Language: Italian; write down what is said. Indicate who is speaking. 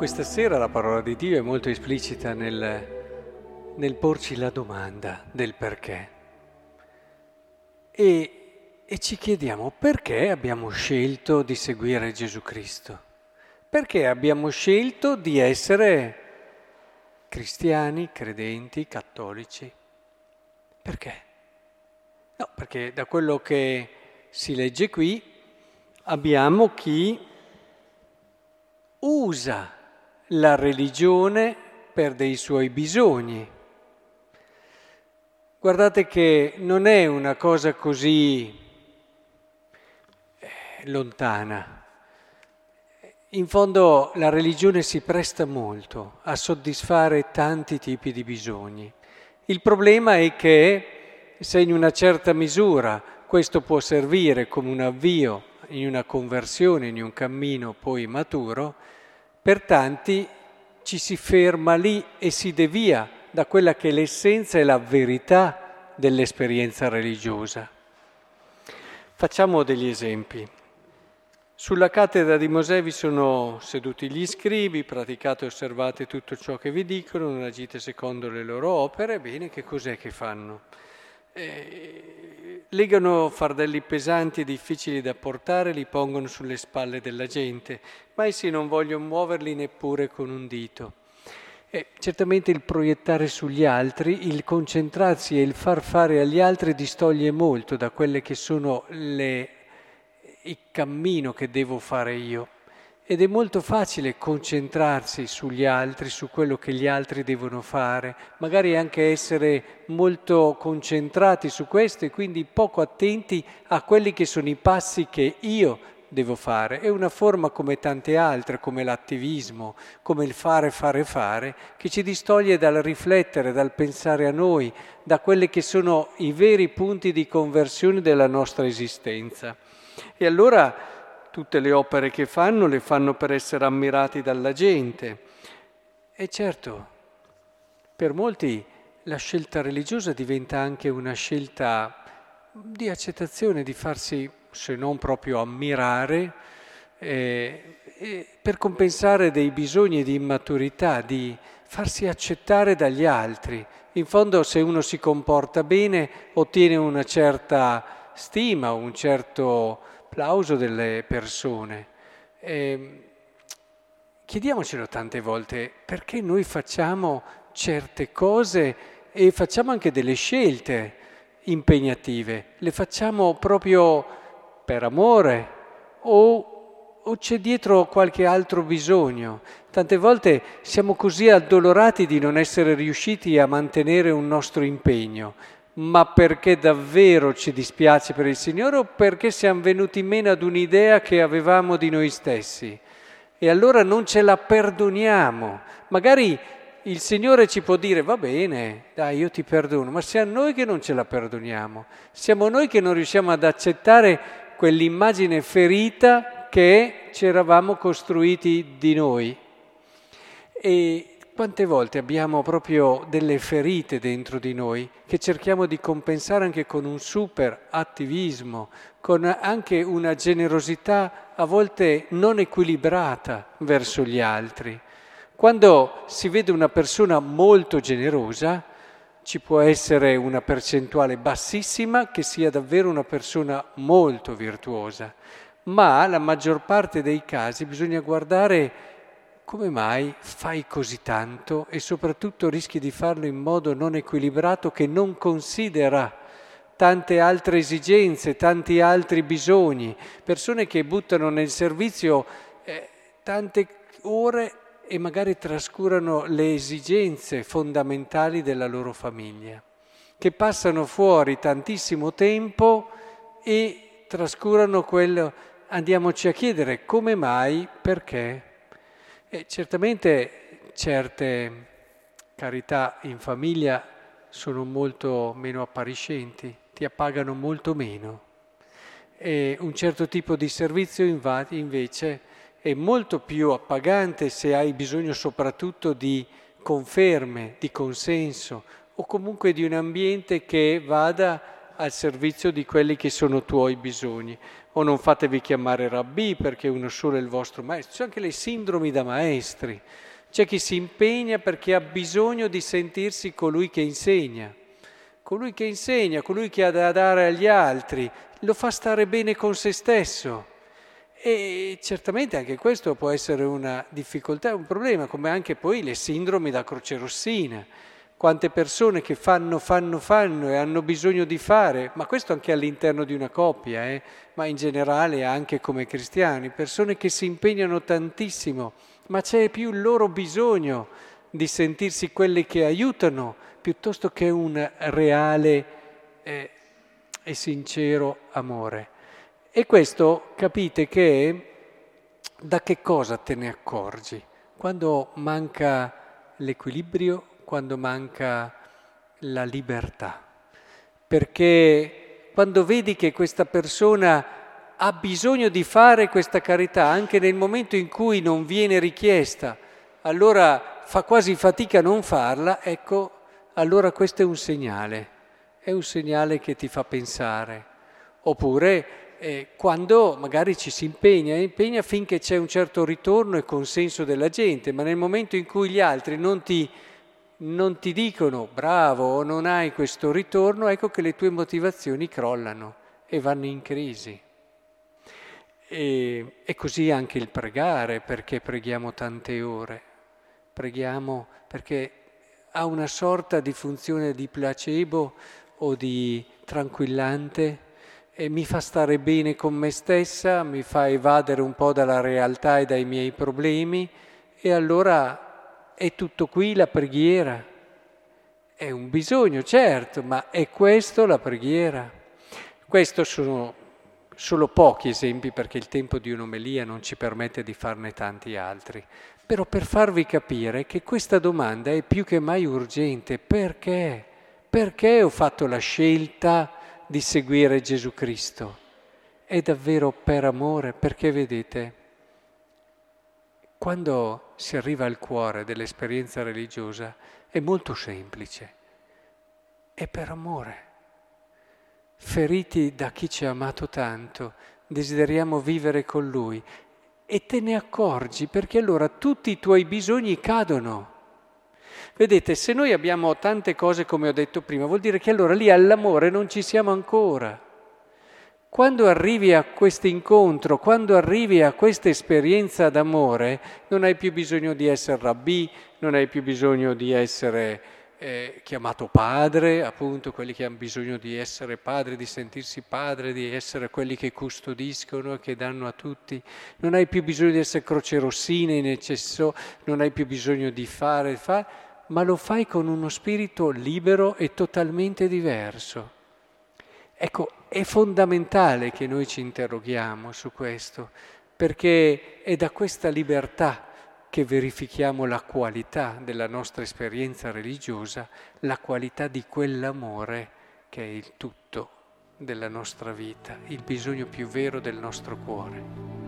Speaker 1: Questa sera la parola di Dio è molto esplicita nel, nel porci la domanda del perché. E, e ci chiediamo perché abbiamo scelto di seguire Gesù Cristo? Perché abbiamo scelto di essere cristiani, credenti, cattolici? Perché? No, perché da quello che si legge qui abbiamo chi usa la religione per dei suoi bisogni. Guardate che non è una cosa così eh, lontana. In fondo la religione si presta molto a soddisfare tanti tipi di bisogni. Il problema è che se in una certa misura questo può servire come un avvio in una conversione, in un cammino poi maturo, per tanti ci si ferma lì e si devia da quella che è l'essenza e la verità dell'esperienza religiosa. Facciamo degli esempi. Sulla cattedra di Mosè vi sono seduti gli scribi, praticate e osservate tutto ciò che vi dicono, non agite secondo le loro opere, bene, che cos'è che fanno? Eh, legano fardelli pesanti e difficili da portare, li pongono sulle spalle della gente, ma essi non vogliono muoverli neppure con un dito. E certamente il proiettare sugli altri, il concentrarsi e il far fare agli altri distoglie molto da quelle che sono le, il cammino che devo fare io. Ed è molto facile concentrarsi sugli altri, su quello che gli altri devono fare, magari anche essere molto concentrati su questo e quindi poco attenti a quelli che sono i passi che io devo fare. È una forma come tante altre, come l'attivismo, come il fare, fare, fare, che ci distoglie dal riflettere, dal pensare a noi, da quelli che sono i veri punti di conversione della nostra esistenza. E allora tutte le opere che fanno le fanno per essere ammirati dalla gente. E certo, per molti la scelta religiosa diventa anche una scelta di accettazione, di farsi, se non proprio ammirare, eh, eh, per compensare dei bisogni di immaturità, di farsi accettare dagli altri. In fondo se uno si comporta bene ottiene una certa stima, un certo applauso delle persone. E ehm, chiediamocelo tante volte, perché noi facciamo certe cose e facciamo anche delle scelte impegnative? Le facciamo proprio per amore o, o c'è dietro qualche altro bisogno? Tante volte siamo così addolorati di non essere riusciti a mantenere un nostro impegno ma perché davvero ci dispiace per il Signore o perché siamo venuti meno ad un'idea che avevamo di noi stessi. E allora non ce la perdoniamo. Magari il Signore ci può dire va bene, dai, io ti perdono, ma siamo noi che non ce la perdoniamo, siamo noi che non riusciamo ad accettare quell'immagine ferita che ci eravamo costruiti di noi. E quante volte abbiamo proprio delle ferite dentro di noi che cerchiamo di compensare anche con un super attivismo, con anche una generosità a volte non equilibrata verso gli altri. Quando si vede una persona molto generosa, ci può essere una percentuale bassissima che sia davvero una persona molto virtuosa, ma la maggior parte dei casi bisogna guardare come mai fai così tanto e soprattutto rischi di farlo in modo non equilibrato che non considera tante altre esigenze, tanti altri bisogni, persone che buttano nel servizio eh, tante ore e magari trascurano le esigenze fondamentali della loro famiglia, che passano fuori tantissimo tempo e trascurano quello, andiamoci a chiedere come mai, perché. E certamente certe carità in famiglia sono molto meno appariscenti, ti appagano molto meno. E un certo tipo di servizio invece è molto più appagante se hai bisogno soprattutto di conferme, di consenso o comunque di un ambiente che vada al servizio di quelli che sono tuoi bisogni. o non fatevi chiamare rabbì perché uno solo è il vostro maestro. Sono anche le sindromi da maestri. C'è chi si impegna perché ha bisogno di sentirsi colui che insegna, colui che insegna, colui che ha da dare agli altri, lo fa stare bene con se stesso. E certamente anche questo può essere una difficoltà, un problema, come anche poi le sindromi da croce rossina quante persone che fanno, fanno, fanno e hanno bisogno di fare, ma questo anche all'interno di una coppia, eh? ma in generale anche come cristiani, persone che si impegnano tantissimo, ma c'è più il loro bisogno di sentirsi quelli che aiutano piuttosto che un reale eh, e sincero amore. E questo capite che da che cosa te ne accorgi? Quando manca l'equilibrio quando manca la libertà. Perché quando vedi che questa persona ha bisogno di fare questa carità anche nel momento in cui non viene richiesta, allora fa quasi fatica a non farla, ecco, allora questo è un segnale, è un segnale che ti fa pensare. Oppure eh, quando magari ci si impegna, impegna finché c'è un certo ritorno e consenso della gente, ma nel momento in cui gli altri non ti non ti dicono bravo o non hai questo ritorno, ecco che le tue motivazioni crollano e vanno in crisi. E, e così anche il pregare, perché preghiamo tante ore. Preghiamo perché ha una sorta di funzione di placebo o di tranquillante e mi fa stare bene con me stessa, mi fa evadere un po' dalla realtà e dai miei problemi e allora è tutto qui la preghiera? È un bisogno, certo, ma è questo la preghiera? Questo sono solo pochi esempi perché il tempo di un'omelia non ci permette di farne tanti altri. Però per farvi capire che questa domanda è più che mai urgente. Perché? Perché ho fatto la scelta di seguire Gesù Cristo? È davvero per amore, perché vedete, quando si arriva al cuore dell'esperienza religiosa è molto semplice, è per amore. Feriti da chi ci ha amato tanto, desideriamo vivere con lui e te ne accorgi perché allora tutti i tuoi bisogni cadono. Vedete, se noi abbiamo tante cose come ho detto prima, vuol dire che allora lì all'amore non ci siamo ancora. Quando arrivi a questo incontro, quando arrivi a questa esperienza d'amore, non hai più bisogno di essere rabbì, non hai più bisogno di essere eh, chiamato padre, appunto quelli che hanno bisogno di essere padre, di sentirsi padre, di essere quelli che custodiscono e che danno a tutti. Non hai più bisogno di essere crocerossina in eccesso, non hai più bisogno di fare, fare, ma lo fai con uno spirito libero e totalmente diverso. Ecco, è fondamentale che noi ci interroghiamo su questo, perché è da questa libertà che verifichiamo la qualità della nostra esperienza religiosa, la qualità di quell'amore che è il tutto della nostra vita, il bisogno più vero del nostro cuore.